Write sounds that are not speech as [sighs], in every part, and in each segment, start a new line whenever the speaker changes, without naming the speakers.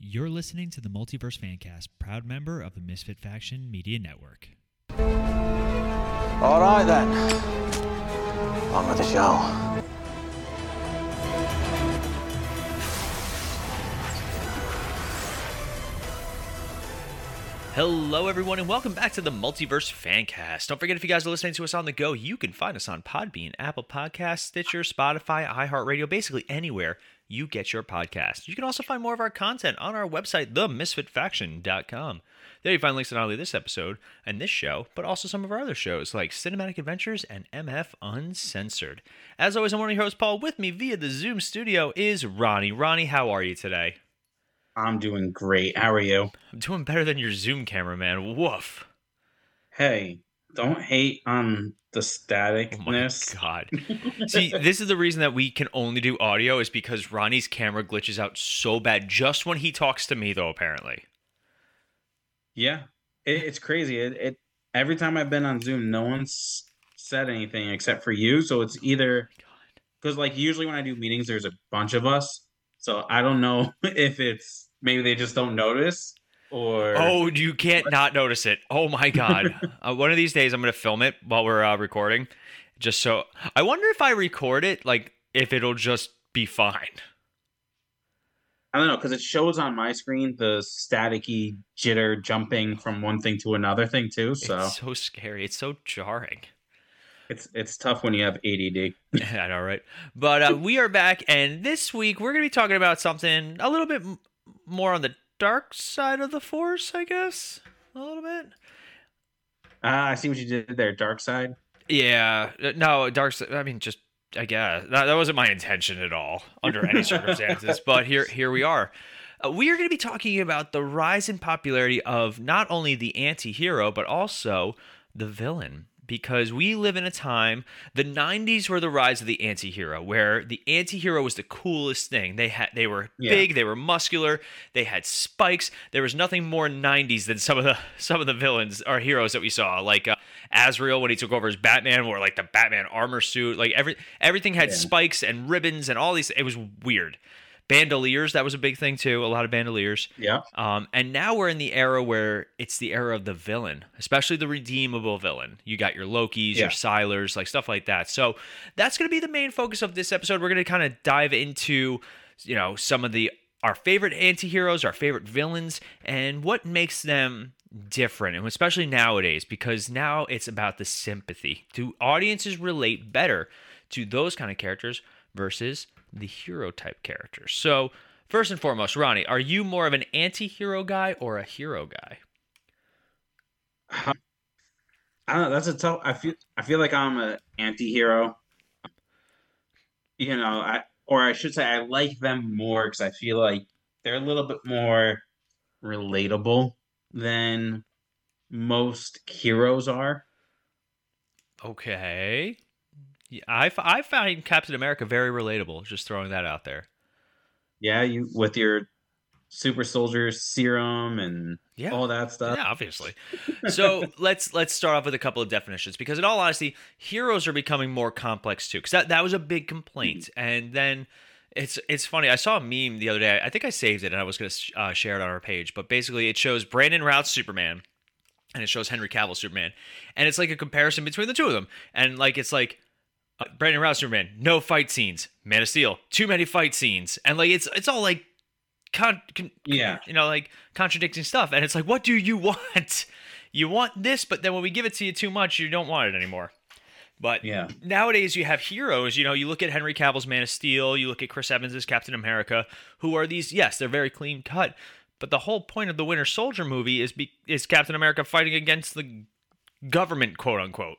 You're listening to the Multiverse Fancast, proud member of the Misfit Faction Media Network.
All right then. On with the show.
Hello, everyone, and welcome back to the Multiverse Fancast. Don't forget, if you guys are listening to us on the go, you can find us on Podbean, Apple Podcasts, Stitcher, Spotify, iHeartRadio, basically anywhere you get your podcast. You can also find more of our content on our website, themisfitfaction.com. There you find links to not only this episode and this show, but also some of our other shows like Cinematic Adventures and MF Uncensored. As always, I'm one of your hosts, Paul. With me via the Zoom studio is Ronnie. Ronnie, how are you today?
I'm doing great. How are you?
I'm doing better than your Zoom cameraman. Woof.
Hey, don't hate on the
Oh
staticness.
my god. [laughs] See, this is the reason that we can only do audio is because Ronnie's camera glitches out so bad just when he talks to me though apparently.
yeah, it, it's crazy. It, it every time I've been on Zoom, no one's said anything except for you. So it's either oh because like usually when I do meetings, there's a bunch of us. So I don't know [laughs] if it's maybe they just don't notice or
Oh, you can't not notice it. Oh my [laughs] god. uh, one of these days I'm going to film it while we're uh, recording just so I wonder if I record it like if it'll just be fine.
I don't know because it shows on my screen the staticky jitter jumping from one thing to another thing too. So
It's so scary. It's so jarring.
it's it's tough when you have ADD. [laughs]
I know, right? But uh, we are back, and this week we're going to be talking about something a little bit more on the dark side of the force, I guess. A little bit.
Ah, I see what you did there, Dark Side.
Yeah. uh, No, dark side. I mean, just I guess that, that wasn't my intention at all under any [laughs] circumstances. but here, here we are. Uh, we are going to be talking about the rise in popularity of not only the anti-hero but also the villain because we live in a time the 90s were the rise of the anti-hero where the anti-hero was the coolest thing they had they were
Yeah.
big they were muscular they had spikes there was nothing more 90s than some of the [laughs] some of the villains or heroes that we saw like uh, Azrael when he took over as Batman wore like the Batman armor suit like every everything had
Yeah.
spikes and ribbons and all these it was weird bandoliers that was a big thing too a lot of bandoliers
Yeah.
um, and now we're in the era where it's the era of the villain, especially the redeemable villain. You got your Lokis,
Yeah.
your Sylars, like stuff like that. So that's going to be the main focus of this episode. We're going to kind of dive into, you know, some of the our favorite anti-heroes, our favorite villains, and what makes them different, and especially nowadays, because now it's about the sympathy. Do audiences relate better to those kind of characters versus the hero type characters? So First and foremost, Ronnie, are you more of an anti-hero guy or a hero guy?
I don't know. That's a tough. I feel. I feel like I'm an anti-hero. You know, I or I should say, I like them more because I feel like they're a little bit more relatable than most heroes are.
Okay. Yeah, I, f- I find Captain America very relatable. Just throwing that out there.
Yeah, you with your super soldier serum and
Yeah.
all that stuff.
Yeah, obviously. So [laughs] let's let's start off with a couple of definitions because, in all honesty, heroes are becoming more complex too. Because that, that was a big complaint, and then it's it's funny. I saw a meme the other day. I think I saved it and I was going to uh, share it on our page. But basically, it shows Brandon Routh's Superman, and it shows Henry Cavill Superman, and it's like a comparison between the two of them, and like it's like. Uh, Brandon Routh Superman, no fight scenes. Man of Steel, too many fight scenes, and like it's it's all like, con, con,
Yeah.
you know, like contradicting stuff. And it's like, what do you [laughs] want? You want this, but then when we give it to you too much, you don't want it anymore. But
Yeah.
nowadays you have heroes. You know, you look at Henry Cavill's Man of Steel, you look at Chris Evans' Captain America, who are these? Yes, they're very clean cut. But the whole point of the Winter Soldier movie is be, is Captain America fighting against the government, quote unquote.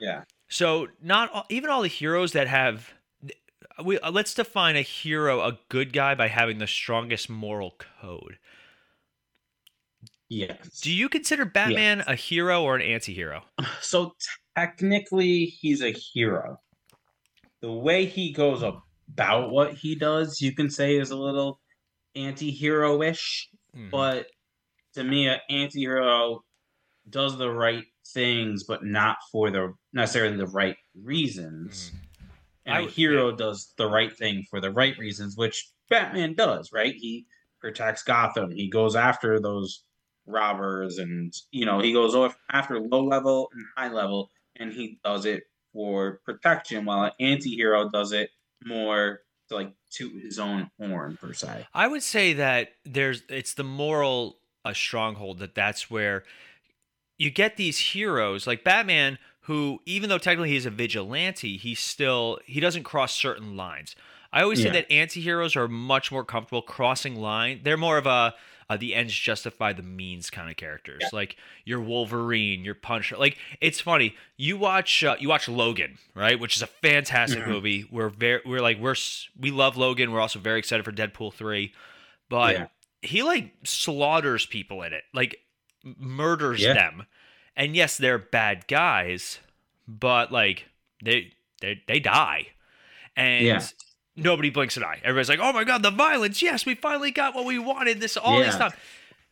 Yeah.
So not all, even all the heroes that have. We, uh, let's define a hero, a good guy, by having the strongest moral code.
Yes.
Do you consider Batman a hero or an anti-hero? [sighs]
So technically, he's a hero. The way he goes about what he does, you can say, is a little anti-hero-ish.
Mhm.
But to me, an anti-hero does the right things, but not for the necessarily the right reasons. Mm-hmm. And
I
a
would-
hero does the right thing for the right reasons, which Batman does, right? He protects Gotham. He goes after those robbers and you know, he goes off after low level and high level and he does it for protection while an anti-hero does it more to like toot his own horn per se.
I would say that there's it's the moral a stronghold that that's where you get these heroes like Batman who even though technically he's a vigilante, he still he doesn't cross certain lines. I always
Yeah.
say that anti-heroes are much more comfortable crossing line. They're more of a uh, the ends justify the means kind of characters. Like your Wolverine, your Punisher. Like it's funny. You watch uh, you watch Logan, right? Which is a fantastic
Mhm.
movie. We're very we're like we're we love Logan. We're also very excited for Deadpool 3. But
Yeah.
he like slaughters people in it. Like murders
Yeah.
them. And yes, they're bad guys, but like they they they die. And
Yeah.
nobody blinks an eye. Everybody's like, "Oh my god, the violence! Yes, we finally got what we wanted. This all this time."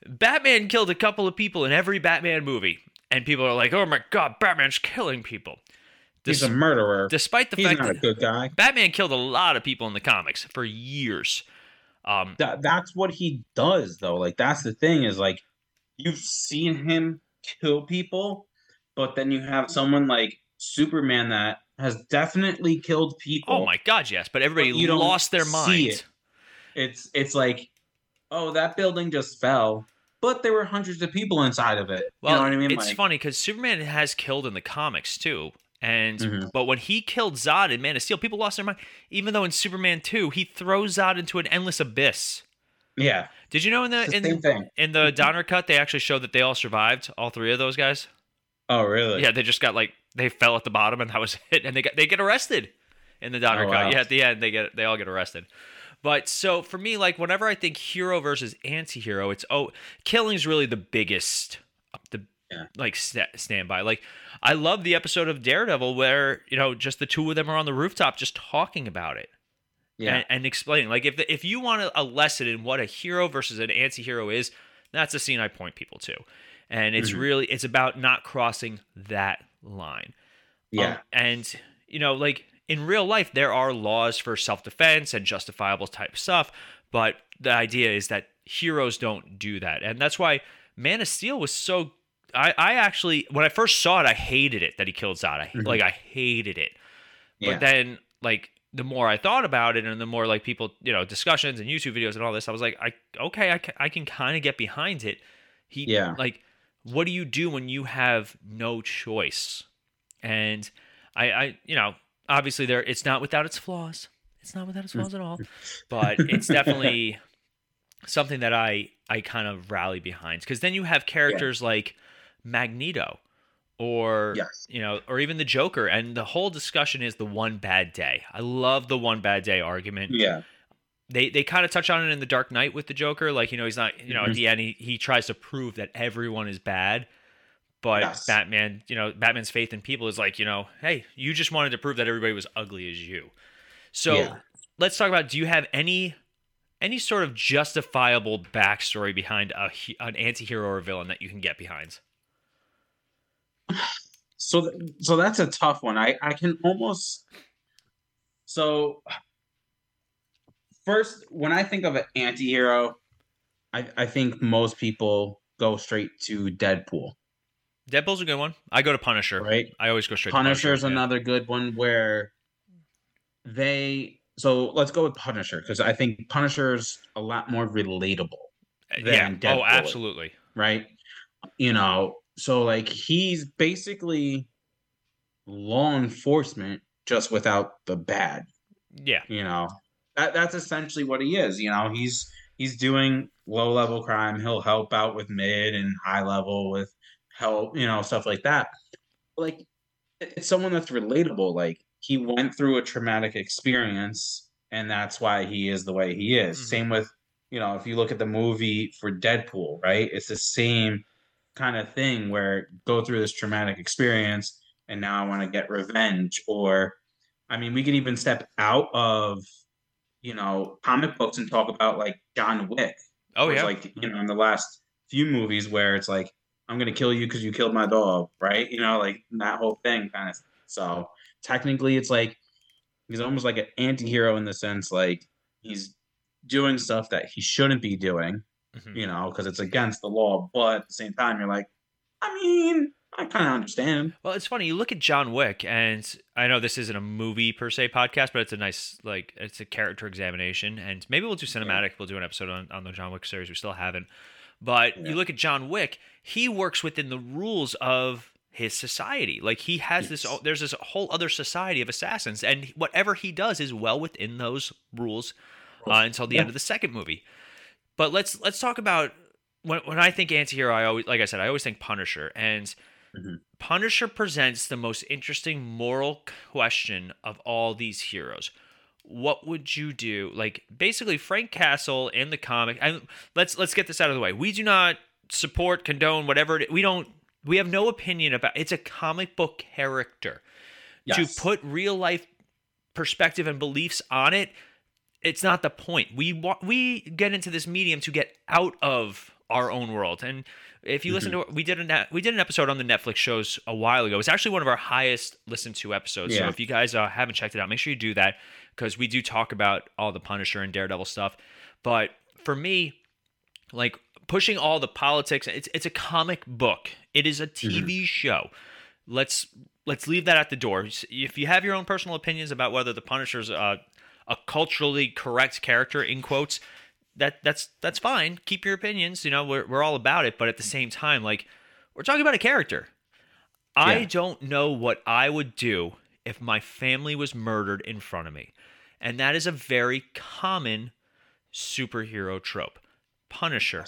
Batman killed a couple of people in every Batman movie, and people are like, "Oh my god, Batman's killing people."
He's
Des-
a murderer.
despite the
He's
fact
not a good guy.
Batman killed a lot of people in the comics for years. Um,
That that's what he does though. Like that's the thing is like you've seen him kill people, but then you have someone like Superman that has definitely killed people.
oh my god, yes, but everybody
you don't
lost their mind.
it. It's it's like, oh, that building just fell, but there were hundreds of people inside of it.
Well,
you know what I mean?
it's
Like,
funny because Superman has killed in the comics too, and
Mhm.
but when he killed Zod in Man of Steel, people lost their mind. Even though in Superman two, he throws Zod into an endless abyss.
Yeah,
Did you know in the
the
in
same thing.
in the mm-hmm. Donner cut they actually showed that they all survived, all three of those guys?
Oh, really?
Yeah, they just got like they fell at the bottom and that was [laughs] it, and they got they get arrested in the Donner
Oh,
cut.
wow.
Yeah, at the end they get they all get arrested. But so for me, like whenever I think hero versus anti-hero, it's oh, killing's really the biggest the
Yeah.
like sta standby. Like I love the episode of Daredevil where you know just the two of them are on the rooftop just talking about it
Yeah.
and, and explaining. Like if the, if you want a, a lesson in what a hero versus an anti-hero is, that's the scene I point people to. And it's
Mhm.
really it's about not crossing that line.
yeah.
Um, and you know, like in real life there are laws for self-defense and justifiable type stuff, but the idea is that heroes don't do that. And that's why Man of Steel was so I, I actually when I first saw it I hated it that he killed Zod. I,
Mhm.
Like I hated it.
yeah.
But then, like, the more I thought about it, and the more like people, you know, discussions and YouTube videos and all this, I was like, I okay, I can, I can kind of get behind it. He,
Yeah.
like, what do you do when you have no choice? And I, I, you know, obviously there, it's not without its flaws. It's not without its flaws at all, [laughs] but it's definitely something that I, I kind of rally behind because then you have characters like Magneto or
Yes.
you know or even the joker and the whole discussion is the one bad day i love the one bad day argument
yeah.
they they kind of touch on it in the dark knight with the joker like you know he's not you know at
Mhm.
the end he, he tries to prove that everyone is bad but
Yes.
batman you know batman's faith in people is like you know hey you just wanted to prove that everybody was ugly as you so
Yeah.
let's talk about do you have any any sort of justifiable backstory behind a an anti-hero or villain that you can get behind
So, th- so that's a tough one. I, I can almost. So, first, when I think of an anti-hero, I, I think most people go straight to Deadpool,
deadpool's a good one i go to punisher
right?
i always go straight to Punisher.
Punisher's
yeah.
another good one where they. So let's go with Punisher because I think Punisher's a lot more relatable,
yeah
than
oh absolutely
right? You know, so like he's basically law enforcement just without the bad.
yeah.
you know? That that's essentially what he is you know? He's he's doing low level crime. He'll help out with mid and high level with help you know stuff like that. Like it's someone that's relatable. Like he went through a traumatic experience and that's why he is the way he is.
Mhm.
same with you know if you look at the movie for deadpool right? It's the same kind of thing where go through this traumatic experience and now i want to get revenge or I mean, we can even step out of, you know, comic books and talk about like John Wick.
oh yeah
Like, you know, in the last few movies where it's like, I'm going to kill you because you killed my dog, right? You know, like that whole thing kind of. So technically, it's like he's almost like an anti hero in the sense like he's doing stuff that he shouldn't be doing,
Mhm.
you know, because it's against the law. But at the same time, you're like, I mean, I kind of understand.
Well, it's funny. You look at John Wick, and I know this isn't a movie per se podcast, but it's a nice like it's a character examination, and maybe we'll do cinematic. We'll do an episode on, on the John Wick series. We still haven't, but
Yeah.
you look at John Wick. He works within the rules of his society. Like he has this. There's this whole other society of assassins, and whatever he does is well within those rules uh, until the
Yeah.
end of the second movie. But let's let's talk about when when I think antihero, I always like I said, I always think Punisher, and
Mhm.
Punisher presents the most interesting moral question of all these heroes. What would you do? Like basically, Frank Castle in the comic, and let's let's get this out of the way. We do not support, condone, whatever. It, we don't. We have no opinion about. It's a comic book character.
Yes.
To put real life perspective and beliefs on it, it's not the point. We we get into this medium to get out of our own world. And if you listen mm-hmm. to we did an we did an episode on the Netflix shows a while ago. It's actually one of our highest listened to episodes. So if you guys uh, haven't checked it out, make sure you do that because we do talk about all the Punisher and Daredevil stuff. But for me, like pushing all the politics, it's it's a comic book. It is a TV mm-hmm. show. Let's let's leave that at the door. If you have your own personal opinions about whether the Punisher's a, a culturally correct character in quotes, that that's that's fine. Keep your opinions. You know, we're we're all about it. But at the same time, like we're talking about a character. I
Yeah.
don't know what I would do if my family was murdered in front of me, and that is a very common superhero trope. Punisher,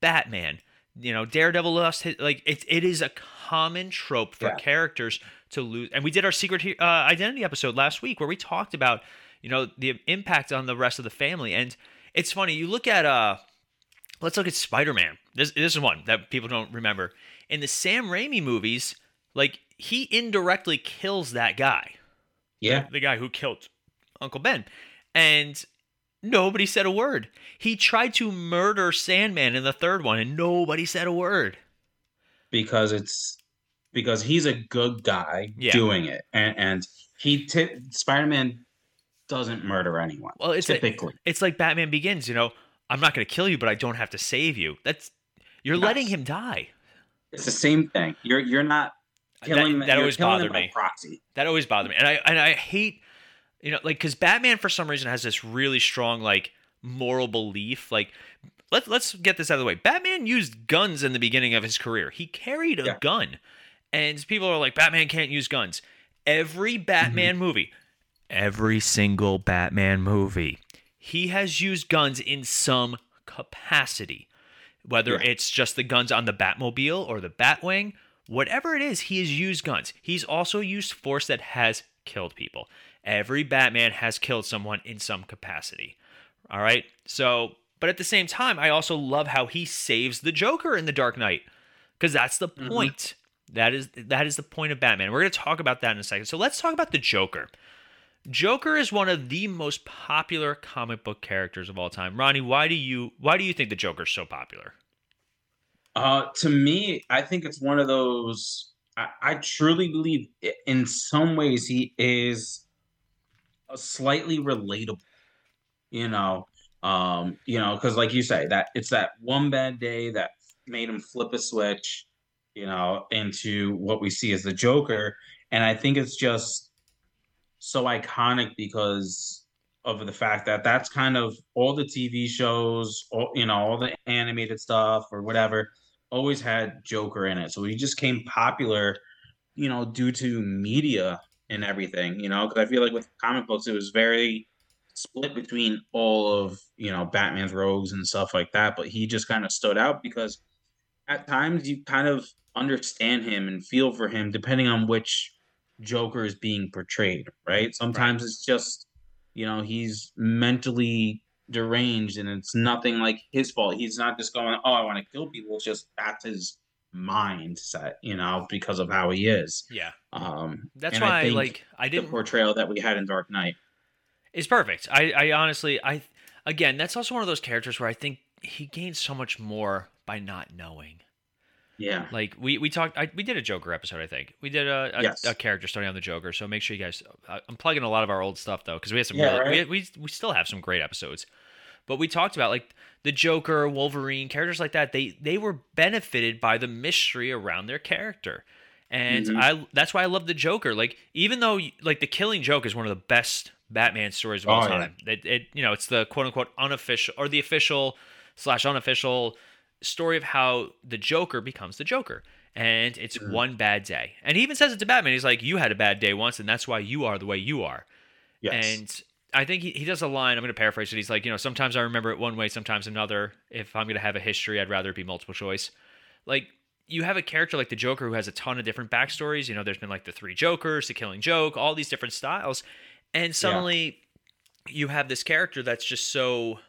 Batman, you know, Daredevil lost his, like it, it is a common trope for
Yeah.
characters to lose. And we did our secret uh, identity episode last week where we talked about, you know, the impact on the rest of the family. And it's funny, you look at uh let's look at Spider-Man. This this is one that people don't remember. In the Sam Raimi movies, like he indirectly kills that guy
Yeah.
the guy who killed Uncle Ben. And nobody said a word. He tried to murder Sandman in the third one, and nobody said a word.
because it's because he's a good guy
Yeah.
doing it, and and he t- Spider Man doesn't murder anyone.
Well, it's like,
typically
it's like Batman Begins. You know, I'm not going to kill you, but I don't have to save you. That's you're letting him die.
it's the same thing. You're you're not
That-
killing
that
you're
always bothered me.
Proxy.
That always bothered me, and I and I hate, you know, like because Batman for some reason has this really strong like moral belief. Like, let's let's get this out of the way. Batman used guns in the beginning of his career. He carried a
Yeah.
gun, and people are like, Batman can't use guns. Every Batman
Mm-hmm.
movie, every single Batman movie, he has used guns in some capacity. Whether
Yeah.
it's just the guns on the Batmobile or the Batwing, whatever it is, he has used guns. He's also used force that has killed people. Every Batman has killed someone in some capacity. All right. So, but at the same time, I also love how he saves the Joker in the Dark Knight because that's the
Mhm.
point. That is that is the point of Batman. We're going to talk about that in a second. So let's talk about the Joker. Joker is one of the most popular comic book characters of all time. Ronnie, why do you why do you think the Joker's so popular?
Uh, to me, I think it's one of those. I, I truly believe, in some ways, he is a slightly relatable. You know, um, you know, because like you say, that it's that one bad day that made him flip a switch, you know, into what we see as the Joker, and I think it's just so iconic because of the fact that that's kind of all the TV shows, all, you know, all the animated stuff or whatever always had Joker in it. So he just came popular, you know, due to media and everything, you know, because I feel like with comic books, it was very split between all of, you know, Batman's rogues and stuff like that. But he just kind of stood out because at times you kind of understand him and feel for him depending on which Joker is being portrayed, right? Sometimes it's just, you know, he's mentally deranged and it's nothing like his fault. He's not just going, Oh, I want to kill people. It's just that's his mindset, you know, because of how he is.
Yeah.
Um
That's
I
why
think
like I didn't
portrayal that we had in Dark Knight.
is perfect. I, I honestly, I again, that's also one of those characters where I think he gains so much more by not knowing.
Yeah.
Like we we talked, I, we did a Joker episode. I think we did a a,
Yes.
a character study on the Joker. So make sure you guys. I- I'm plugging a lot of our old stuff though, because we have some.
Yeah,
really,
right.
we, we we still have some great episodes. But we talked about like the Joker, Wolverine, characters like that. They they were benefited by the mystery around their character, and
Mhm.
I that's why I love the Joker. Like even though like the Killing Joke is one of the best Batman stories of all
Oh, yeah.
time. It, it you know it's the quote unquote unofficial or the official slash unofficial story of how the Joker becomes the Joker. And it's
Mhm.
one bad day. And he even says it to Batman. He's like, You had a bad day once, and that's why you are the way you are.
Yes.
And I think he, he does a line, I'm going to paraphrase it. He's like, You know, sometimes I remember it one way, sometimes another. If I'm going to have a history, I'd rather it be multiple choice. Like, you have a character like the Joker who has a ton of different backstories. You know, there's been like the three Jokers, the Killing Joke, all these different styles. And suddenly you have this character that's just so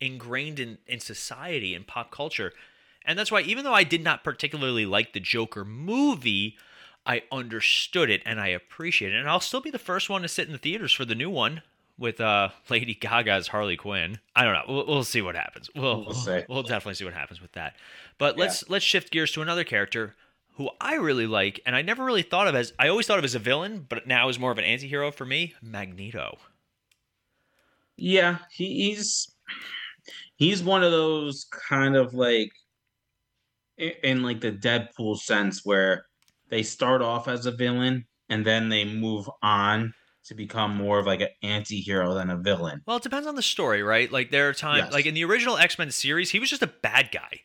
ingrained in, in society and pop culture. And that's why, even though I did not particularly like the Joker movie, I understood it and I appreciate it. And I'll still be the first one to sit in the theaters for the new one with uh, [laughs] Lady Gaga's Harley Quinn. I don't know. We'll, we'll see what happens. We'll,
We'll see. [laughs]
we'll definitely see what happens with that. But let's let's shift gears to another character who I really like, and I never really thought of as I always thought of as a villain, but now is more of an anti-hero for me. Magneto.
Yeah, he, he's he's one of those kind of like in like the Deadpool sense where they start off as a villain and then they move on to become more of like an anti-hero than a villain.
Well, it depends on the story, right? Like there are times,
Yes.
like in the original X Men series, he was just a bad guy.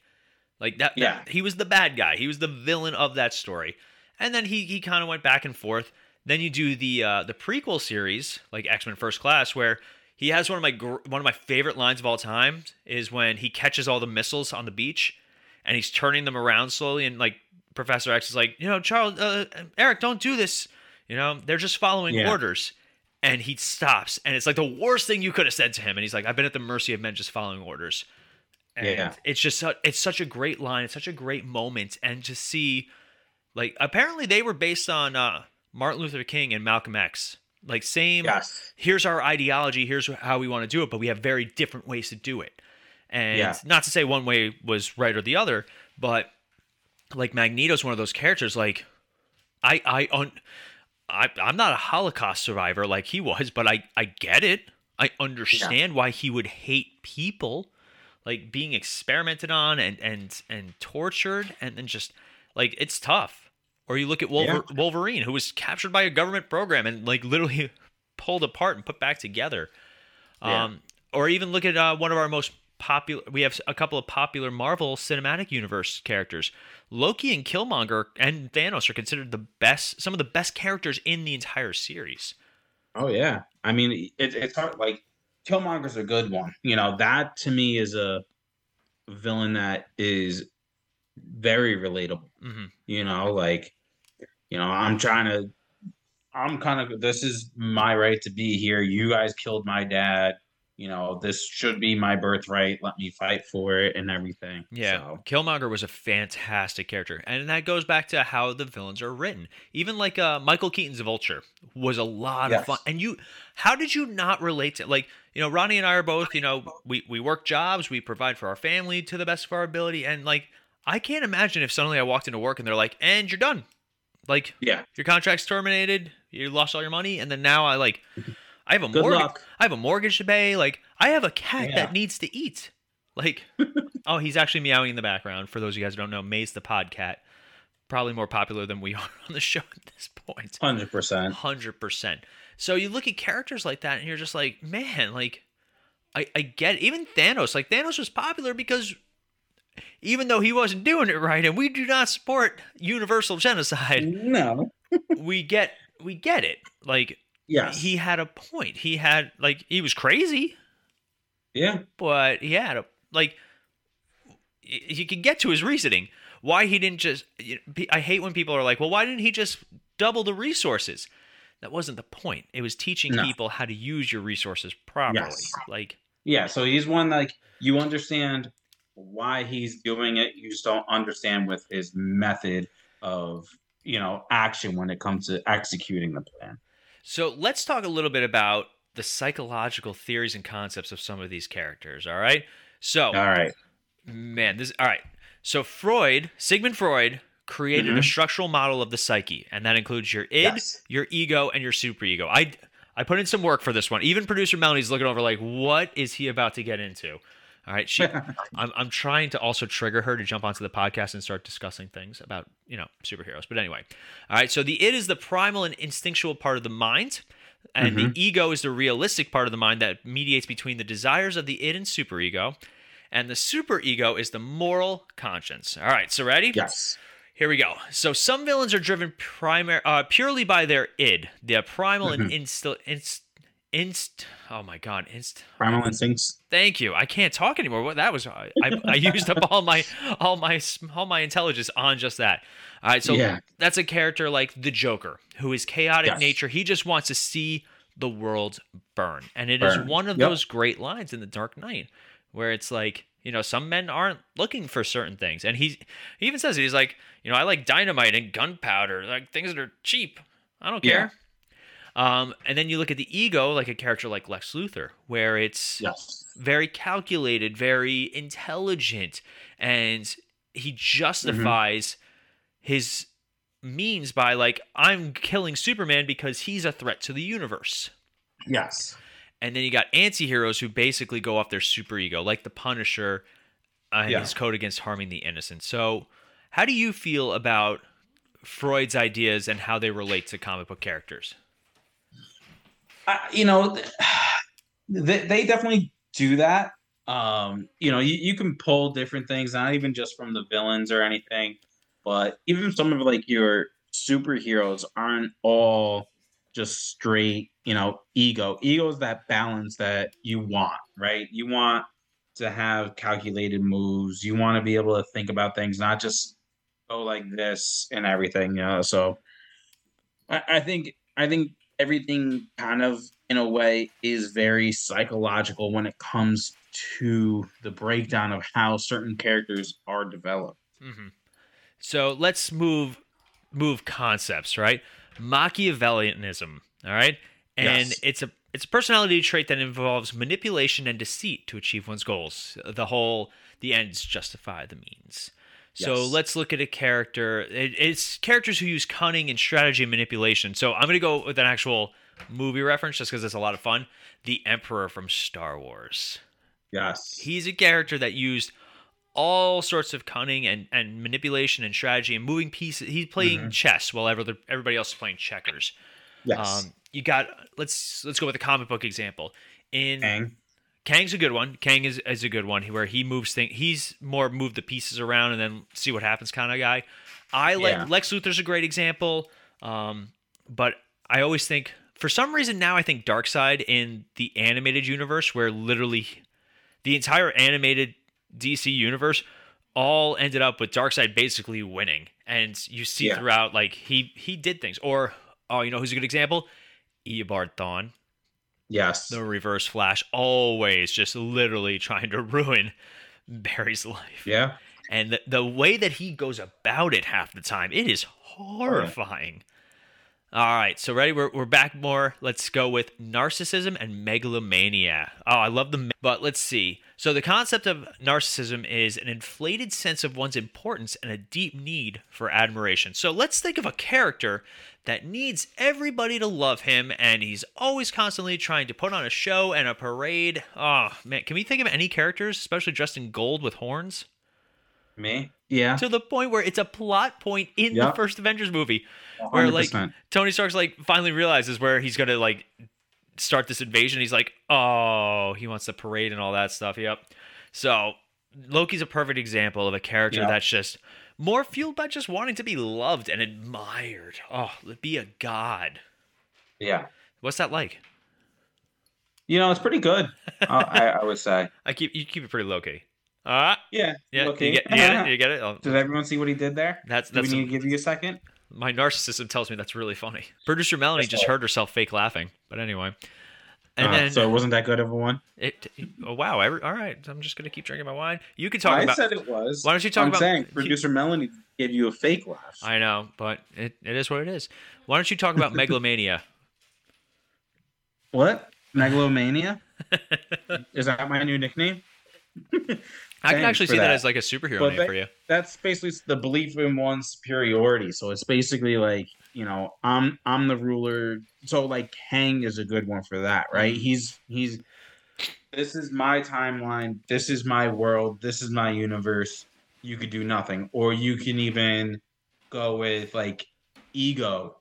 Like that,
Yeah.
that- he was the bad guy. He was the villain of that story, and then he he kind of went back and forth. Then you do the uh, the prequel series, like X Men First Class, where he has one of my gr- one of my favorite lines of all time is when he catches all the missiles on the beach, and he's turning them around slowly, and like Professor X is like, you know, Charles, uh, Eric, don't do this. You know, they're just following
Yeah.
orders and he stops and it's like the worst thing you could have said to him and he's like i've been at the mercy of men just following orders and
Yeah.
it's just it's such a great line it's such a great moment and to see like apparently they were based on uh martin luther king and malcolm x like same
Yes.
here's our ideology here's how we want to do it but we have very different ways to do it and
Yeah.
not to say one way was right or the other but like magneto's one of those characters like i i un- I, I'm not a Holocaust survivor like he was, but I, I get it. I understand why he would hate people, like being experimented on and and and tortured, and then just like it's tough. Or you look at Wolver- Wolverine, who was captured by a government program and like literally [laughs] pulled apart and put back together.
Yeah.
Um, or even look at uh, one of our most popular. We have a couple of popular Marvel Cinematic Universe characters. Loki and Killmonger and Thanos are considered the best, some of the best characters in the entire series.
Oh yeah. I mean, it, it's hard. Like Killmonger's a good one. You know, that to me is a villain that is very relatable.
hmm
You know, like you know, I'm trying to. I'm kind of. This is my right to be here. You guys killed my dad. You know, this should be my birthright. Let me fight for it and everything.
Yeah,
So,
Killmonger was a fantastic character, and that goes back to how the villains are written. Even like uh, Michael Keaton's Vulture was a lot of fun. And you, how did you not relate to like you know Ronnie and I are both you know we we work jobs, we provide for our family to the best of our ability, and like I can't imagine if suddenly I walked into work and they're like, and you're done, like
yeah.
your contract's terminated, you lost all your money, and then now I like I have a
Good
mortgage.
luck.
I have a mortgage to pay. Like I have a cat
Yeah.
that needs to eat. Like [laughs] oh, he's actually meowing in the background. For those of you guys who don't know, Maze the podcat, probably more popular than we [laughs] are on the show at this point.
Hundred percent.
Hundred percent. So you look at characters like that, and you're just like, man, like I I get even Thanos. Like Thanos was popular because even though he wasn't doing it right, and we do not support universal genocide,
No. [laughs]
we get we get it. Like
Yes.
he had a point. He had like he was crazy,
yeah.
but he had a like you could get to his reasoning. Why he didn't just I hate when people are like, "Well, why didn't he just double the resources?" That wasn't the point. It was teaching
No.
people how to use your resources properly.
Yes.
Like
Yeah. So he's one like you understand why he's doing it. You just don't understand with his method of you know action when it comes to executing the plan.
So let's talk a little bit about the psychological theories and concepts of some of these characters. All right. So
All right.
Man, this all right. So Freud, Sigmund Freud, created a
Mhm.
structural model of the psyche, and that includes your id,
Yes.
your ego, and your superego. I I put in some work for this one. Even producer Melanie's looking over like, what is he about to get into? All right, she. [laughs] I'm I'm trying to also trigger her to jump onto the podcast and start discussing things about you know superheroes. But anyway, all right. So the id is the primal and instinctual part of the mind, and
Mhm.
the ego is the realistic part of the mind that mediates between the desires of the id and superego, and the superego is the moral conscience. All right. So ready?
Yes.
Here we go. So some villains are driven primar- uh, purely by their id, their primal and inst inst inst. Oh my god, inst.
Primal instincts.
Thank you. I can't talk anymore. What that was, I, I, used up all my all my all my intelligence on just that. All right, so
Yeah.
that's a character like the Joker, who is chaotic
Yes.
nature. He just wants to see the world burn, and it is
Burn.
one of
Yep.
those great lines in the Dark Knight, where it's like you know some men aren't looking for certain things, and he, he even says it, he's like you know I like dynamite and gunpowder, like things that are cheap. I don't
Yeah.
Um, and then you look at the ego, like a character like Lex Luthor, where it's
Yes.
very calculated, very intelligent, and he justifies his means by like I'm killing Superman because he's a threat to the universe.
Yes.
And then you got anti-heroes who basically go off their super ego, like the Punisher uh, and
Yeah.
his code against harming the innocent. So, how do you feel about Freud's ideas and how they relate to comic book characters?
I, you know, [sighs] they, they definitely do that. Um, you know, you, you can pull different things, not even just from the villains or anything, but even some of like your superheroes aren't all just straight, you know, ego. Ego is that balance that you want, right? You want to have calculated moves. You want to be able to think about things, not just go like this and everything, you know. So I, I think I think everything kind of in a way is very psychological when it comes to the breakdown of how certain characters are developed.
hmm So let's move move concepts, right? Machiavellianism, all right, and
Yes.
it's a it's a personality trait that involves manipulation and deceit to achieve one's goals. The whole the ends justify the means. So
Yes.
let's look at a character. It, it's characters who use cunning and strategy and manipulation. So I'm going to go with an actual movie reference just because it's a lot of fun. The Emperor from Star Wars.
Yes.
He's a character that used all sorts of cunning and, and manipulation and strategy and moving pieces. He's playing
Mhm.
chess while everybody else is playing checkers.
yes.
Um, you got let's let's go with a comic book example. In
Kang.
Kang's a good one. Kang is, is a good one where he moves things. He's more move the pieces around and then see what happens kind of guy. I like
Yeah.
Lex Luthor's a great example. Um, but I always think for some reason now I think Darkseid in the animated universe where literally the entire animated DC universe all ended up with Darkseid basically winning. And you see
Yeah.
throughout like he he did things. Or oh, you know who's a good example? Eobard Thawne
Yes.
the reverse flash always just literally trying to [laughs] ruin barry's life.
Yeah.
and the, the way that he goes about it half the time it is horrifying. All right so ready? We're, we're back more. Let's go with narcissism and megalomania. Oh i love the but let's see. So the concept of narcissism is an inflated sense of one's importance and a deep need for admiration. So let's think of a character that needs everybody to love him and he's always constantly trying to put on a show and a parade oh man can we think of any characters especially dressed in gold with horns
Me. Yeah.
to the point where it's a plot point in the first Avengers movie where like
100%.
Tony Stark's like finally realizes where he's gonna like start this invasion. He's like, oh, he wants the parade and all that stuff. Yep. So Loki's a perfect example of a character
Yeah.
that's just more fueled by just wanting to be loved and admired. Oh, be a god.
Yeah.
What's that like?
You know, it's pretty good. uh, I, I would say. [laughs]
I keep you keep it pretty low key. Ah,
Yeah.
yeah,
Okay.
you, get, [laughs] you get it. You get it.
Did everyone see what he did there?
that's
Do we need to give you a second?
my narcissism tells me that's really funny. Producer Melanie
That's
just
all.
heard herself fake laughing, but anyway. And
Uh,
then
so it wasn't that good of a one.
it, oh wow, every, all right. I'm just gonna keep drinking my wine. You can talk
I
about.
said it was.
Why don't you talk
I'm
about-
saying producer Melanie gave you a fake laugh.
I know, but it, it is what it is. Why don't you talk about [laughs] megalomania?
What? Megalomania? [laughs] Is that my new nickname?
I can actually see that.
that.
as like a superhero
But
name
they-
for you.
That's basically the belief in one's superiority. So it's basically like you know, I'm I'm the ruler. So like Kang is a good one for that, right? He's he's this is my timeline, this is my world, this is my universe. You could do nothing. Or you can even go with like ego.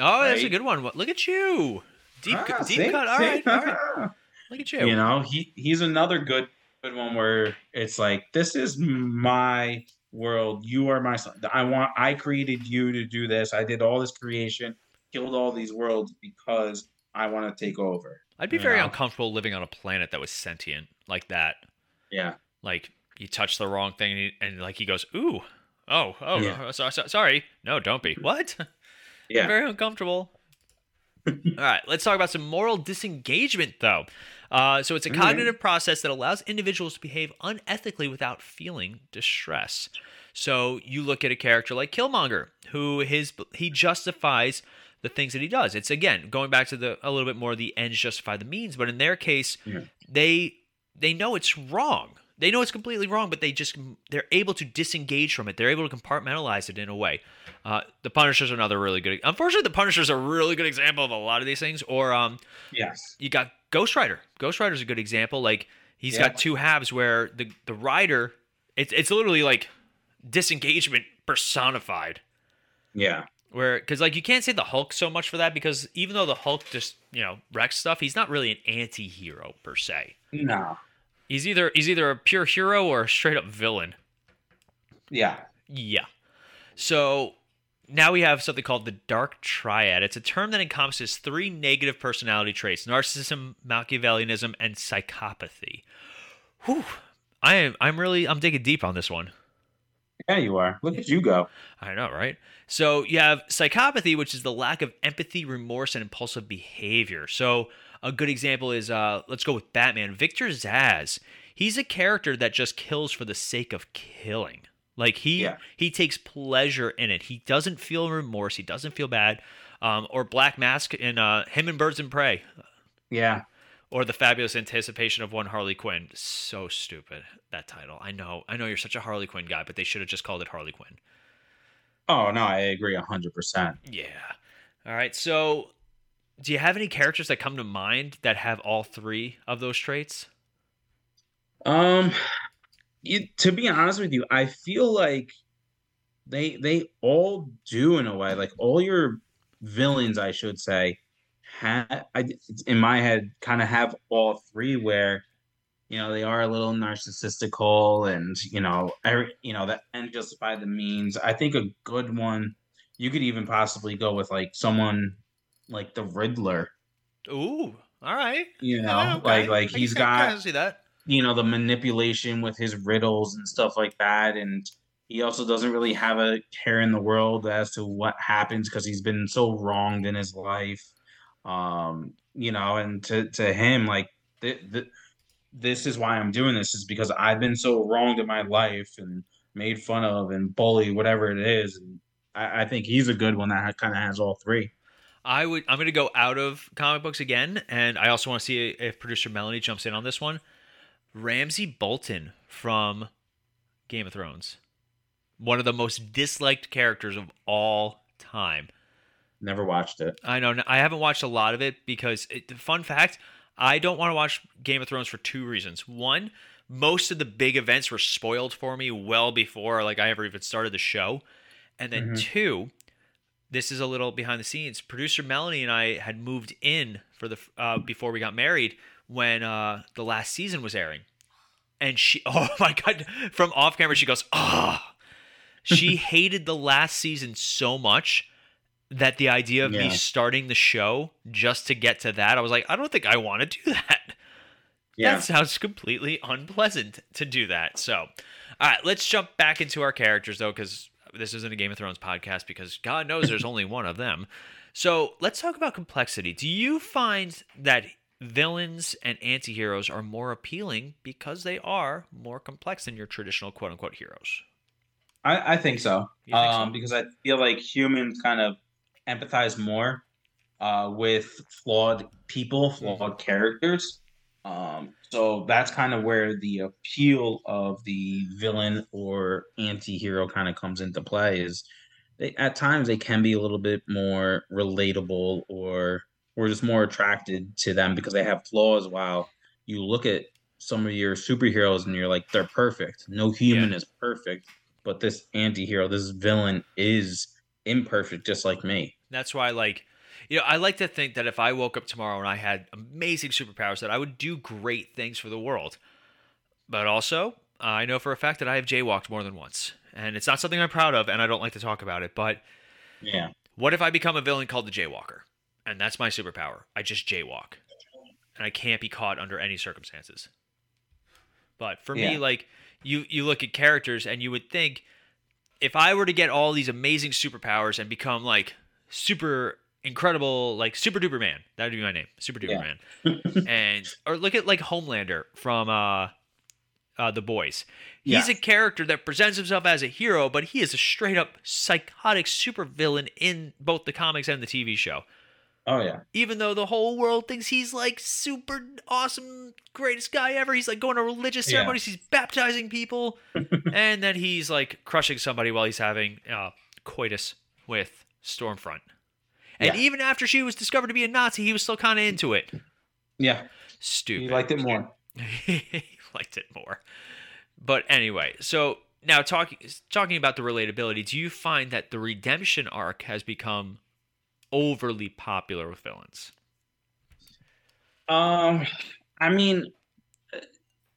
Oh, that's a good one. What- Look at you. Deep,
Ah,
cut- deep
see?
cut.
See?
right, all right. [laughs] Look at you.
you know he he's another good good one where it's like this is my world you are my son i want i created you to do this i did all this creation killed all these worlds because i want to take over
I'd be very
know?
uncomfortable living on a planet that was sentient like that.
yeah
Like you touch the wrong thing and, he- and like he goes, "Ooh, oh, oh,
Yeah.
uh, so, so- sorry, no, don't be." What? [laughs]
yeah
very uncomfortable. All right, let's talk about some moral disengagement, though. Uh, so it's a
right.
cognitive process that allows individuals to behave unethically without feeling distress. So you look at a character like Killmonger, who his he justifies the things that he does. It's again going back to the a little bit more the ends justify the means, but in their case,
Yeah.
they they know it's wrong. They know it's completely wrong, but they just they're able to disengage from it. They're able to compartmentalize it in a way. Uh, the Punisher's are another really good. Unfortunately, the Punisher's a really good example of a lot of these things. Or um,
yes
you got Ghost Rider. Ghost Rider's a good example. Like he's
Yeah.
got two halves where the the rider, it's it's literally like disengagement personified.
yeah
Where because like you can't say the Hulk so much for that because even though the Hulk just you know wrecks stuff, he's not really an anti-hero per se.
no
He's either he's either a pure hero or a straight up villain.
yeah
Yeah. So now we have something called the dark triad. It's a term that encompasses three negative personality traits: narcissism, Machiavellianism, and psychopathy. Whew. I am I'm really I'm digging deep on this one.
yeah you are look at you go
I know, right? So you have psychopathy, which is the lack of empathy, remorse, and impulsive behavior. So a good example is uh, let's go with Batman. Victor Zsasz. He's a character that just kills for the sake of killing. Like he
Yeah.
he takes pleasure in it. He doesn't feel remorse. He doesn't feel bad. Um, or Black Mask in uh, him and Birds and Prey,
yeah
or the fabulous anticipation of one Harley Quinn. So stupid that title. I know. I know you're such a Harley Quinn guy, but they should have just called it Harley Quinn.
oh no i agree 100%
Yeah. All right. So, do you have any characters that come to mind that have all three of those traits?
Um, you, to be honest with you, I feel like they they all do in a way. Like all your villains, I should say, ha I in my head kind of have all three. Where you know they are a little narcissistical, and you know every you know that and justify the means. I think a good one. You could even possibly go with like someone like the Riddler.
Ooh. All right.
You know,
Yeah, okay.
like like he's got
see that.
you know the manipulation with his riddles and stuff like that and he also doesn't really have a care in the world as to what happens because he's been so wronged in his life um you know and to to him like th- th- this is why i'm doing this is because i've been so wronged in my life and made fun of and bullied whatever it is and i, I think he's a good one that kind of has all three
I would. I'm going to go out of comic books again, and I also want to see if producer Melanie jumps in on this one. Ramsay Bolton from Game of Thrones, one of the most disliked characters of all time.
never watched it
I know. I haven't watched a lot of it because, it, fun fact, I don't want to watch Game of Thrones for two reasons. One, most of the big events were spoiled for me well before like I ever even started the show, and then
Mhm.
two, this is a little behind the scenes. Producer Melanie and I had moved in for the uh, before we got married when uh, the last season was airing, and she, [laughs] oh my god, from off camera she goes, ah. She [laughs] hated the last season so much that the idea of me starting the show just to get to that, I was like, I don't think I want to do that.
yeah
That sounds completely unpleasant to do that. So, all right, let's jump back into our characters though, because this isn't a Game of Thrones podcast, because God knows there's only one of them. So let's talk about complexity. Do you find that villains and anti-heroes are more appealing because they are more complex than your traditional quote unquote heroes?
I, I think so.
Think so?
um, because I feel like humans kind of empathize more uh, with flawed people,
Mm-hmm.
flawed characters. Um, so that's kind of where the appeal of the villain or anti-hero kind of comes into play is they, at times they can be a little bit more relatable or we're just more attracted to them because they have flaws while you look at some of your superheroes and you're like they're perfect no human
Yeah.
is perfect but this anti-hero this villain is imperfect just like me
That's why, like, you know, I like to think that if I woke up tomorrow and I had amazing superpowers, that I would do great things for the world. But also, I know for a fact that I have jaywalked more than once, and it's not something I'm proud of, and I don't like to talk about it. But
yeah
what if I become a villain called the Jaywalker, and that's my superpower? I just jaywalk, and I can't be caught under any circumstances. But for me, like you, you look at characters, and you would think if I were to get all these amazing superpowers and become like super incredible, like super duper man, that would be my name, super duper
Yeah.
man. [laughs] and or look at like Homelander from uh, uh the boys. He's
Yeah.
a character that presents himself as a hero, but he is a straight up psychotic supervillain in both the comics and the TV show.
oh yeah
Even though the whole world thinks he's like super awesome, greatest guy ever. He's like going to religious
Yeah.
ceremonies, he's baptizing people, [laughs] and then he's like crushing somebody while he's having uh, coitus with Stormfront. And
Yeah.
even after she was discovered to be a Nazi, he was still kind of into it.
yeah
Stupid.
you liked it more [laughs]
he liked it more. But anyway, so now talking talking about the relatability, do you find that the redemption arc has become overly popular with villains?
Um, I mean,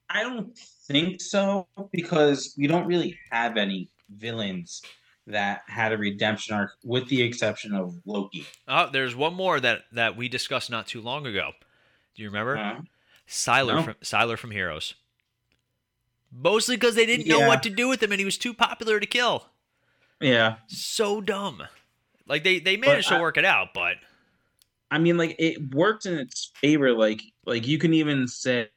I don't think so because we don't really have any villains that had a redemption arc, with the exception of Loki.
Oh, there's one more that that we discussed not too long ago. Do you remember?
Uh,
Sylar
no.
from Sylar from Heroes. Mostly because they didn't know what to do with him and he was too popular to kill.
yeah,
So dumb. Like they they managed to
I-
work it out, but
I mean, like it worked in its favor. Like, like you can even say,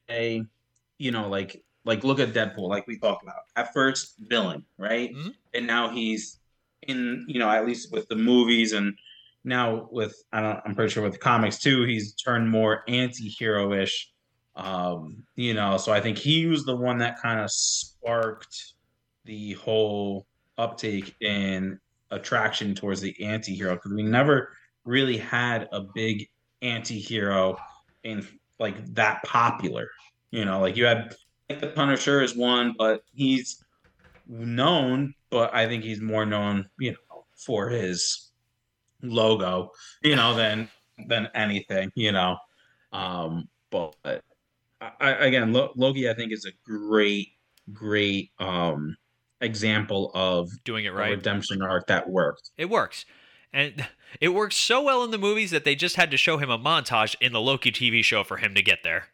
you know, like, like look at Deadpool, like we talked about. At first, villain, right,
Mhm.
and now he's in, you know, at least with the movies and now with I don't, I'm pretty sure with the comics too, he's turned more anti-hero ish. Um, you know, so I think he was the one that kind of sparked the whole uptake in attraction towards the anti-hero because we never really had a big anti-hero in like that popular you know like you had like the punisher is one but he's known but i think he's more known you know for his logo you know than than anything you know um but I, again Lo- loki i think is a great great um example of
doing it right.
redemption arc that worked
It works. And it works so well in the movies that they just had to show him a montage in the Loki TV show for him to get there.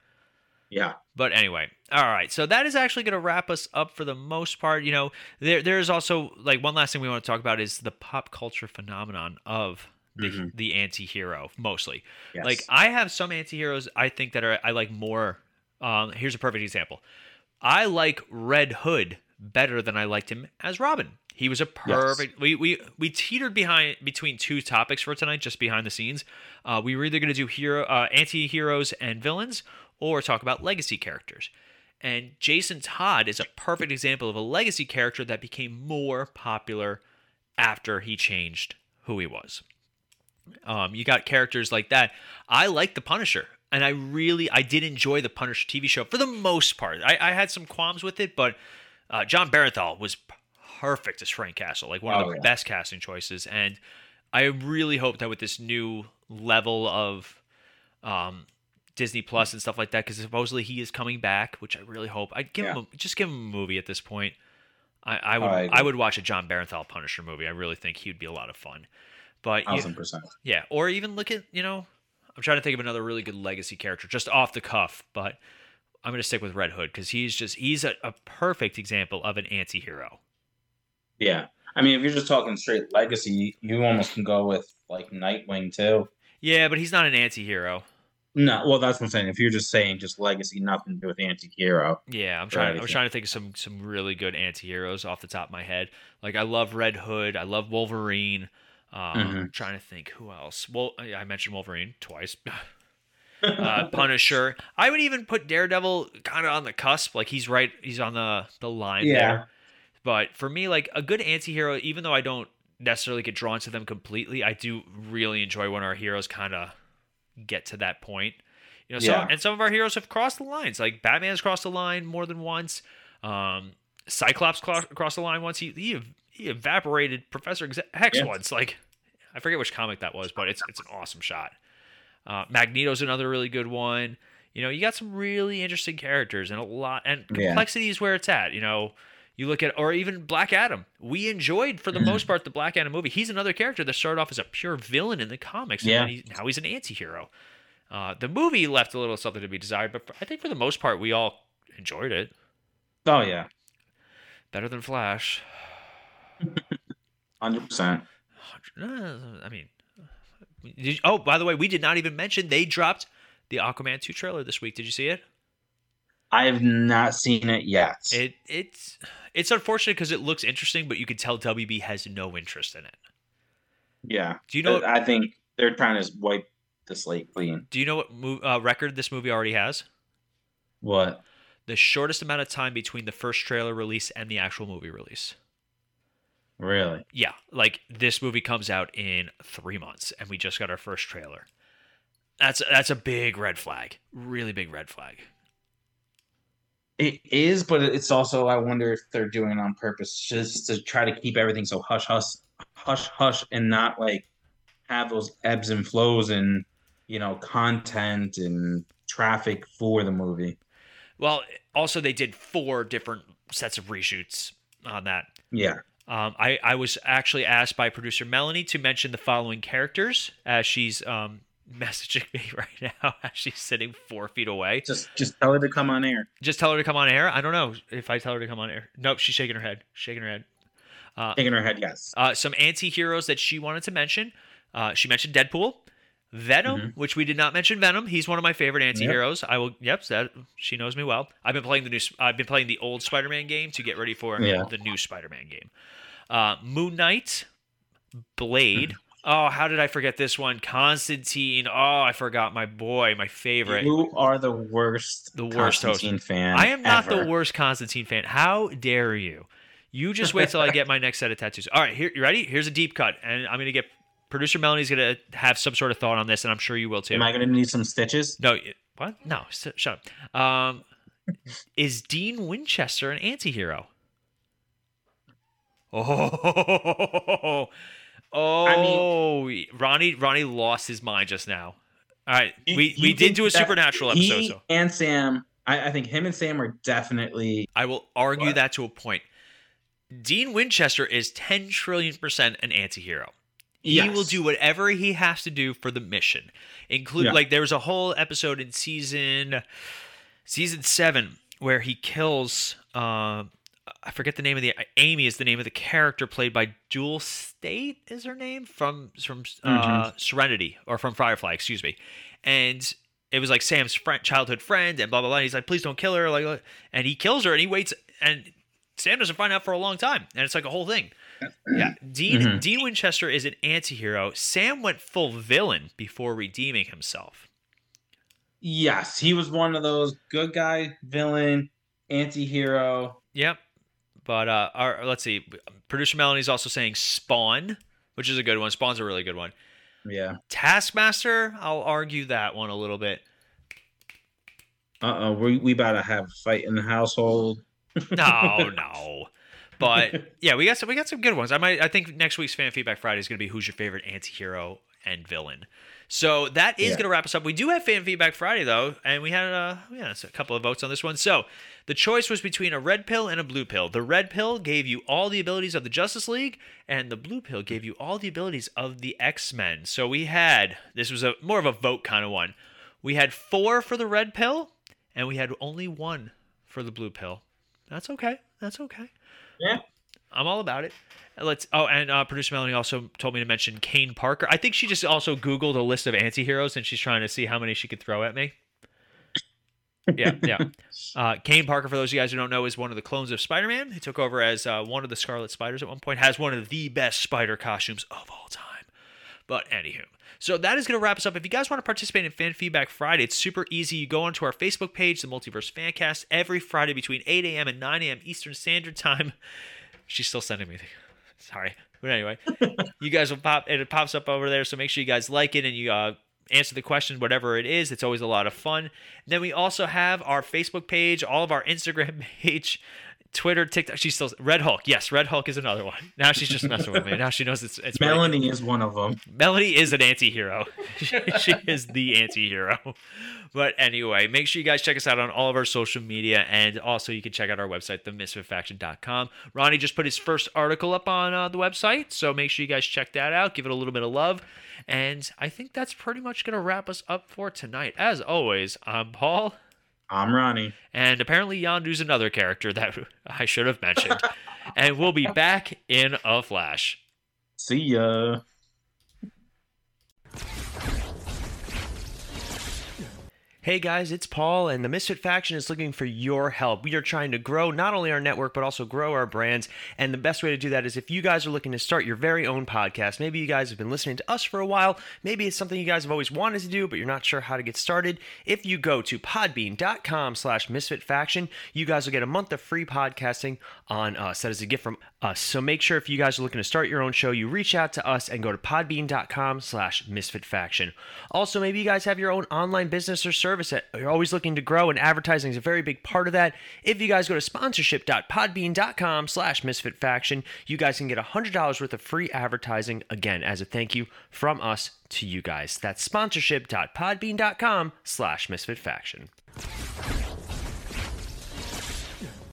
Yeah
But anyway, all right. So that is actually going to wrap us up for the most part. You know, there there is also like one last thing we want to talk about is the pop culture phenomenon of the
Mhm.
the anti-hero mostly.
yes.
Like I have some anti-heroes I think that are I like more um here's a perfect example. I like Red Hood better than I liked him as Robin. He was a perfect. We, we we teetered behind between two topics for tonight, just behind the scenes. Uh, we were either going to do hero, uh, anti-heroes and villains, or talk about legacy characters. And Jason Todd is a perfect example of a legacy character that became more popular after he changed who he was. Um, you got characters like that. I like the Punisher, and I really I did enjoy the Punisher TV show for the most part. I, I had some qualms with it, but uh, Jon Bernthal was perfect as Frank Castle, like one of
Oh,
the
yeah.
best casting choices. And I really hope that with this new level of um, Disney Plus and stuff like that, because supposedly he is coming back, which I really hope. I'd give him a, just give him a movie at this point. I, I would
I
I, would watch a Jon Bernthal Punisher movie. I really think he'd be a lot of fun. But
thousand percent.
yeah, or even look at you know, I'm trying to think of another really good legacy character just off the cuff, but I'm gonna stick with Red Hood because he's just he's a, a perfect example of an anti-hero.
Yeah. I mean, if you're just talking straight legacy, you almost can go with like Nightwing too.
Yeah, but he's not an anti-hero.
No, well, that's what I'm saying. If you're just saying just legacy, nothing to do with anti-hero.
Yeah, I'm trying.
I'm
trying to think of some some really good anti-heroes off the top of my head. Like I love Red Hood. I love Wolverine. Um,
Mhm.
I'm trying to think who else. Well, I I mentioned Wolverine twice. [laughs] [laughs] uh, Punisher. I would even put Daredevil kind of on the cusp. Like he's right. He's on the the line
Yeah.
there. But for me, like a good anti-hero, even though I don't necessarily get drawn to them completely. I do really enjoy when our heroes kind of get to that point. You know, so
Yeah.
and some of our heroes have crossed the lines. Like Batman's crossed the line more than once. Um, Cyclops cro- crossed the line once. He he, he evaporated Professor X
Yeah.
once. Like I forget which comic that was, but it's it's an awesome shot. Uh, Magneto's another really good one. You know, you got some really interesting characters and a lot and
Yeah.
complexity is where it's at. You know, you look at or even Black Adam. We enjoyed for the
Mhm.
most part the Black Adam movie. He's another character that started off as a pure villain in the comics,
Yeah.
and he, now he's an anti-hero. Uh, the movie left a little something to be desired, but for, I think for the most part we all enjoyed it.
Oh yeah,
Better than Flash. [laughs]
hundred percent.
Uh, I mean, you- oh, by the way, we did not even mention they dropped the Aquaman 2 trailer this week. Did you see it?
I have not seen it yet.
It it's it's unfortunate because it looks interesting, but you can tell WB has no interest in it.
yeah.
Do you know? What,
I think they're trying to wipe the slate clean.
do you know what uh, record this movie already has?
What?
The shortest amount of time between the first trailer release and the actual movie release.
Really?
Yeah, like this movie comes out in three months, and we just got our first trailer. That's that's a big red flag, really big red flag.
It is, but it's also I wonder if they're doing it on purpose, just to try to keep everything so hush hush, hush hush, and not like have those ebbs and flows and you know content and traffic for the movie.
Well, also they did four different sets of reshoots on that.
Yeah.
Um, I, I was actually asked by producer Melanie to mention the following characters as she's um, messaging me [laughs] right now [laughs] as she's sitting four feet away.
Just just tell her to come on air.
Just tell her to come on air. I don't know if I tell her to come on air. Nope, she's shaking her head. Shaking her head. Uh,
Shaking her head, yes.
uh, some anti-heroes that she wanted to mention. Uh, she mentioned Deadpool, Venom,
Mhm.
which we did not mention. Venom. He's one of my favorite anti-heroes. I will. Yep, that she knows me well. I've been playing the new. I've been playing the old Spider-Man game to get ready for
Yeah.
the new Spider-Man game. Uh, Moon Knight, Blade. Oh, how did I forget this one? Constantine. Oh, I forgot my boy, my favorite.
You are the worst,
The worst host.
Constantine fan.
I am not
ever.
the worst Constantine fan. How dare you? You just wait till I get my next set of tattoos. All right, here you ready? Here's a deep cut, and I'm gonna get producer Melanie's gonna have some sort of thought on this, and I'm sure you will too.
Am I going to need some stitches?
no, what? No, shut up. Um, [laughs] is Dean Winchester an anti-hero? [laughs] Oh, [laughs] oh, Ronnie, Ronnie lost his mind just now. All right, we we did do a supernatural
he
episode, so
and Sam. I, I think him and Sam are definitely.
I will argue
What?
that to a point. Dean Winchester is 10 trillion percent an anti-hero. He
Yes.
will do whatever he has to do for the mission. Include
Yeah.
like there was a whole episode in season season 7 where he kills uh I forget the name of the Amy is the name of the character played by Jewel Staite is her name from from uh, Serenity or from Firefly, excuse me. And it was like Sam's friend, childhood friend, and blah blah blah. And he's like, please don't kill her, like, and he kills her, and he waits, and Sam doesn't find out for a long time, and it's like a whole thing. Yeah, [clears throat] Dean
Mhm.
Dean Winchester is an anti-hero. Sam went full villain before redeeming himself.
Yes, he was one of those good guy, villain, anti-hero.
Yep. But uh, our, let's see. Producer Melanie's also saying Spawn, which is a good one. Spawn's a really good one.
Yeah.
Taskmaster, I'll argue that one a little bit.
Uh oh, we we about to have a fight in the household. [laughs]
No, no. [laughs] But yeah, we got some we got some good ones. I might I think next week's fan feedback Friday is gonna be who's your favorite anti-hero and villain. So that is
Yeah.
gonna wrap us up. We do have fan feedback Friday though, and we had uh yeah, a couple of votes on this one. So the choice was between a red pill and a blue pill. The red pill gave you all the abilities of the Justice League, and the blue pill gave you all the abilities of the X-Men. So we had this was a more of a vote kind of one. We had four for the red pill, and we had only one for the blue pill. That's okay. That's okay.
Yeah.
I'm all about it. Let's. Oh, and uh, producer Melanie also told me to mention Kaine Parker. I think she just also Googled a list of anti-heroes and she's trying to see how many she could throw at me. Yeah, yeah. [laughs] Uh, Kaine Parker, for those of you guys who don't know, is one of the clones of Spider-Man. He took over as uh, one of the Scarlet Spiders at one point. Has one of the best spider costumes of all time. But anywho, so that is going to wrap us up. If you guys want to participate in Fan Feedback Friday, it's super easy. You go onto our Facebook page, the Multiverse Fancast, every Friday between 8 a.m. and 9 a.m. Eastern Standard Time. She's still sending me. [laughs] Sorry, but anyway, you guys will pop it pops up over there. So make sure you guys like it and you uh, answer the question, whatever it is. It's always a lot of fun. Then we also have our Facebook page, all of our Instagram [laughs] page. Twitter, TikTok. She's still Red Hulk. Yes, Red Hulk is another one. Now she's just messing with me. Now she knows it's it's
Melanie is one of them.
Melanie is an anti-hero. [laughs] she, she is the anti-hero. But anyway, make sure you guys check us out on all of our social media, and also you can check out our website, themisfitfaction.com. Ronnie just put his first article up on uh, the website, so make sure you guys check that out. Give it a little bit of love, and I think that's pretty much gonna wrap us up for tonight. As always, I'm Paul.
I'm Ronnie.
And apparently Yondu's another character that [laughs] I should have mentioned. and we'll be back in a flash.
See ya.
Hey guys, it's Paul, and the Misfit Faction is looking for your help. We are trying to grow not only our network, but also grow our brands. And the best way to do that is if you guys are looking to start your very own podcast. Maybe you guys have been listening to us for a while. Maybe it's something you guys have always wanted to do, but you're not sure how to get started. If you go to podbean.com slash misfitfaction, you guys will get a month of free podcasting on us. That is a gift from us. So make sure if you guys are looking to start your own show, you reach out to us and go to podbean.com slash misfitfaction. Also, maybe you guys have your own online business or service that you're always looking to grow, and advertising is a very big part of that. If you guys go to sponsorship.podbean.com slash misfitfaction, you guys can get $100 worth of free advertising, again, as a thank you from us to you guys. That's sponsorship.podbean.com slash misfitfaction.